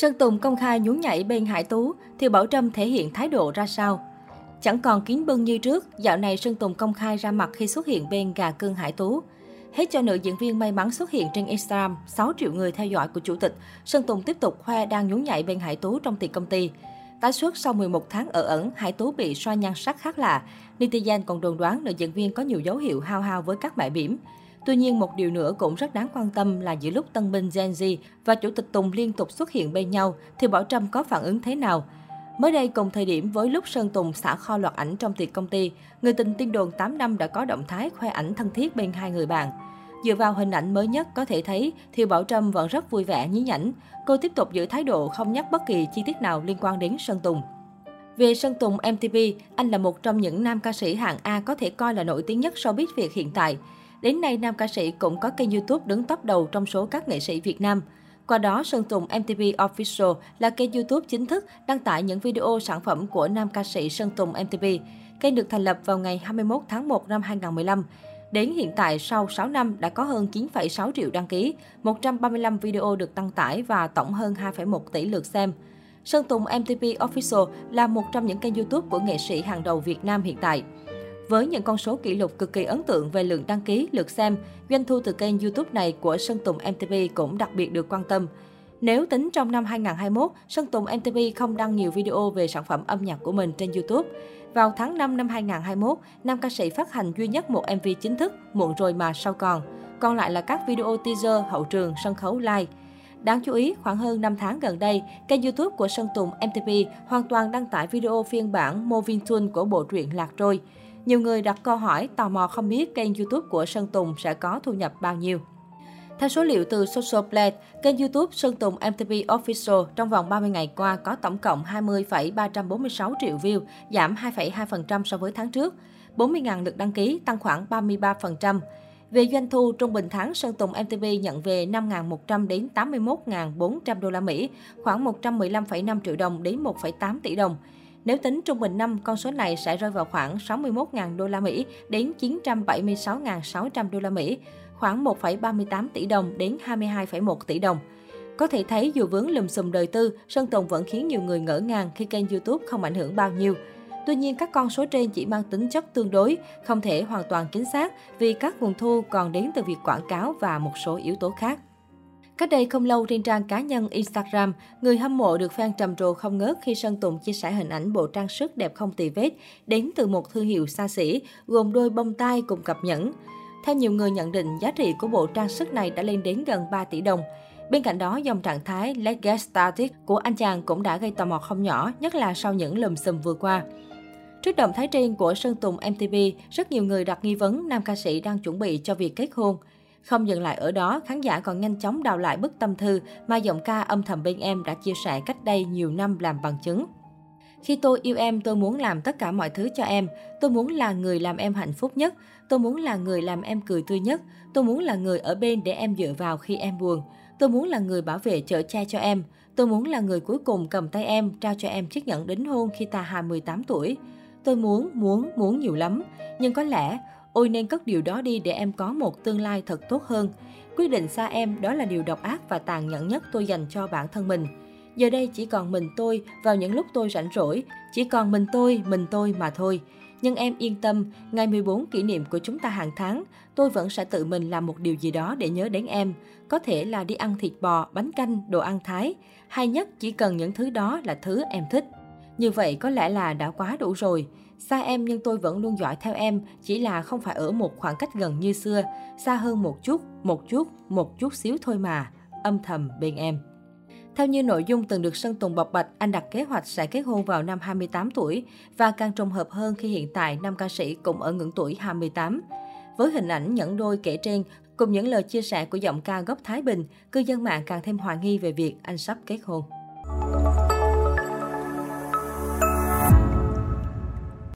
Sơn Tùng công khai nhún nhảy bên Hải Tú, thì Bảo Trâm thể hiện thái độ ra sao? Chẳng còn kiến bưng như trước, dạo này Sơn Tùng công khai ra mặt khi xuất hiện bên gà cưng Hải Tú. Hết cho nữ diễn viên may mắn xuất hiện trên Instagram, 6 triệu người theo dõi của chủ tịch, Sơn Tùng tiếp tục khoe đang nhún nhảy bên Hải Tú trong tiệc công ty. Tái xuất sau 11 tháng ở ẩn, Hải Tú bị xoa nhan sắc khác lạ. Netizen còn đồn đoán nữ diễn viên có nhiều dấu hiệu hao hao với các bãi bỉm. Tuy nhiên, một điều nữa cũng rất đáng quan tâm là giữa lúc tân binh Gen Z và Chủ tịch Tùng liên tục xuất hiện bên nhau, thì Bảo Trâm có phản ứng thế nào? Mới đây, cùng thời điểm với lúc Sơn Tùng xả kho loạt ảnh trong tiệc công ty, người tình tiên đồn 8 năm đã có động thái khoe ảnh thân thiết bên hai người bạn. Dựa vào hình ảnh mới nhất có thể thấy, Thiều Bảo Trâm vẫn rất vui vẻ nhí nhảnh. Cô tiếp tục giữ thái độ không nhắc bất kỳ chi tiết nào liên quan đến Sơn Tùng. Về Sơn Tùng MTV, anh là một trong những nam ca sĩ hạng A có thể coi là nổi tiếng nhất showbiz Việt hiện tại. Đến nay, nam ca sĩ cũng có kênh YouTube đứng top đầu trong số các nghệ sĩ Việt Nam. Qua đó, Sơn Tùng MTV Official là kênh YouTube chính thức đăng tải những video sản phẩm của nam ca sĩ Sơn Tùng MTV. Kênh được thành lập vào ngày 21 tháng 1 năm 2015. Đến hiện tại, sau 6 năm đã có hơn 9,6 triệu đăng ký, 135 video được đăng tải và tổng hơn 2,1 tỷ lượt xem. Sơn Tùng MTV Official là một trong những kênh YouTube của nghệ sĩ hàng đầu Việt Nam hiện tại. Với những con số kỷ lục cực kỳ ấn tượng về lượng đăng ký, lượt xem, doanh thu từ kênh YouTube này của Sơn Tùng MTV cũng đặc biệt được quan tâm. Nếu tính trong năm 2021, Sơn Tùng MTV không đăng nhiều video về sản phẩm âm nhạc của mình trên YouTube. Vào tháng 5 năm 2021, nam ca sĩ phát hành duy nhất một MV chính thức, Muộn rồi mà sau còn. Còn lại là các video teaser, hậu trường, sân khấu live. Đáng chú ý, khoảng hơn 5 tháng gần đây, kênh YouTube của Sơn Tùng MTV hoàn toàn đăng tải video phiên bản Moving tune của bộ truyện Lạc Trôi. Nhiều người đặt câu hỏi tò mò không biết kênh YouTube của Sơn Tùng sẽ có thu nhập bao nhiêu. Theo số liệu từ Social Blade, kênh YouTube Sơn Tùng MTV Official trong vòng 30 ngày qua có tổng cộng 20,346 triệu view, giảm 2,2% so với tháng trước. 40.000 lượt đăng ký, tăng khoảng 33%. Về doanh thu, trung bình tháng Sơn Tùng MTV nhận về 5.100 đến 81.400 đô la Mỹ, khoảng 115,5 triệu đồng đến 1,8 tỷ đồng. Nếu tính trung bình năm, con số này sẽ rơi vào khoảng 61.000 đô la Mỹ đến 976.600 đô la Mỹ, khoảng 1,38 tỷ đồng đến 22,1 tỷ đồng. Có thể thấy dù vướng lùm xùm đời tư, Sơn Tùng vẫn khiến nhiều người ngỡ ngàng khi kênh YouTube không ảnh hưởng bao nhiêu. Tuy nhiên, các con số trên chỉ mang tính chất tương đối, không thể hoàn toàn chính xác vì các nguồn thu còn đến từ việc quảng cáo và một số yếu tố khác. Cách đây không lâu trên trang cá nhân Instagram, người hâm mộ được fan trầm trồ không ngớt khi Sơn Tùng chia sẻ hình ảnh bộ trang sức đẹp không tì vết đến từ một thương hiệu xa xỉ, gồm đôi bông tai cùng cặp nhẫn. Theo nhiều người nhận định, giá trị của bộ trang sức này đã lên đến gần 3 tỷ đồng. Bên cạnh đó, dòng trạng thái Let's Get Started của anh chàng cũng đã gây tò mò không nhỏ, nhất là sau những lùm xùm vừa qua. Trước động thái trên của Sơn Tùng MTV, rất nhiều người đặt nghi vấn nam ca sĩ đang chuẩn bị cho việc kết hôn. Không dừng lại ở đó, khán giả còn nhanh chóng đào lại bức tâm thư mà giọng ca âm thầm bên em đã chia sẻ cách đây nhiều năm làm bằng chứng. Khi tôi yêu em, tôi muốn làm tất cả mọi thứ cho em. Tôi muốn là người làm em hạnh phúc nhất. Tôi muốn là người làm em cười tươi nhất. Tôi muốn là người ở bên để em dựa vào khi em buồn. Tôi muốn là người bảo vệ chở che cho em. Tôi muốn là người cuối cùng cầm tay em, trao cho em chiếc nhẫn đính hôn khi ta 28 tuổi. Tôi muốn, muốn, muốn nhiều lắm. Nhưng có lẽ, ôi nên cất điều đó đi để em có một tương lai thật tốt hơn. Quyết định xa em đó là điều độc ác và tàn nhẫn nhất tôi dành cho bản thân mình. Giờ đây chỉ còn mình tôi vào những lúc tôi rảnh rỗi, chỉ còn mình tôi, mình tôi mà thôi. Nhưng em yên tâm, ngày 14 kỷ niệm của chúng ta hàng tháng, tôi vẫn sẽ tự mình làm một điều gì đó để nhớ đến em. Có thể là đi ăn thịt bò, bánh canh, đồ ăn Thái. Hay nhất chỉ cần những thứ đó là thứ em thích. Như vậy có lẽ là đã quá đủ rồi. Xa em nhưng tôi vẫn luôn dõi theo em, chỉ là không phải ở một khoảng cách gần như xưa, xa hơn một chút, một chút, một chút xíu thôi mà, âm thầm bên em. Theo như nội dung từng được Sơn Tùng bộc bạch, anh đặt kế hoạch sẽ kết hôn vào năm 28 tuổi và càng trùng hợp hơn khi hiện tại nam ca sĩ cũng ở ngưỡng tuổi 28. Với hình ảnh nhẫn đôi kể trên, cùng những lời chia sẻ của giọng ca gốc Thái Bình, cư dân mạng càng thêm hoài nghi về việc anh sắp kết hôn.